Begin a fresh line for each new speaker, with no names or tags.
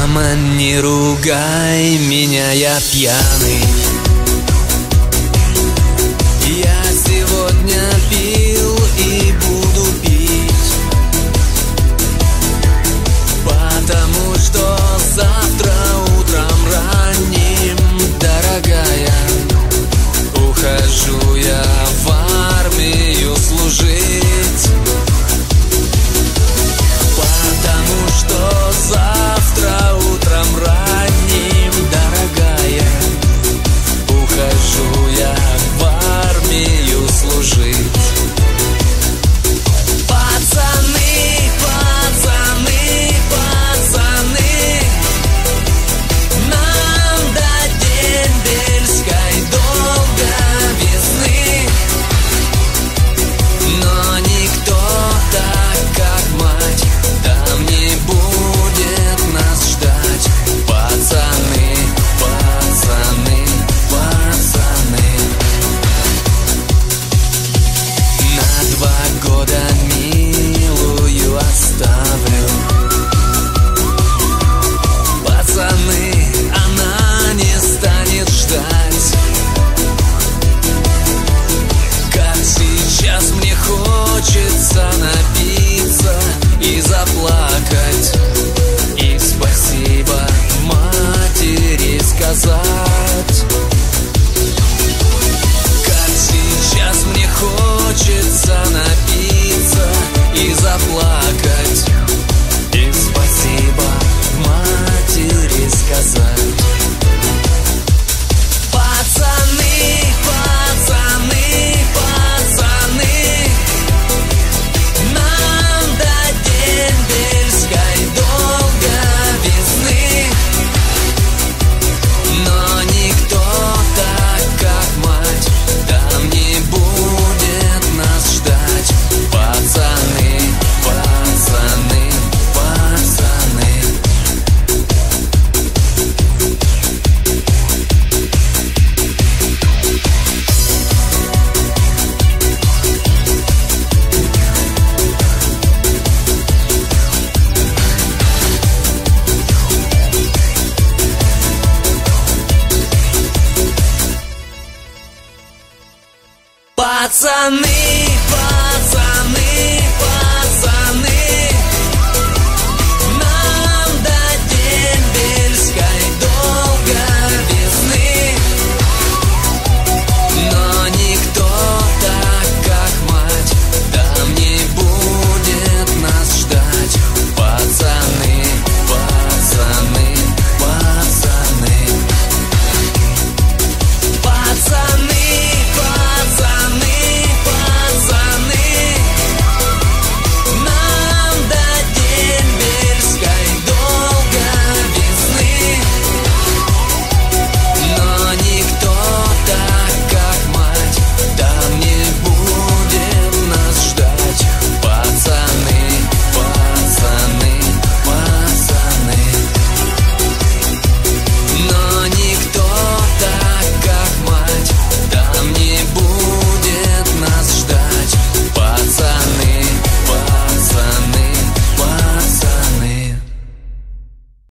Мама, не ругай меня, я пьяный. show. хочется напиться и заплакать. И спасибо матери сказать. пацаны.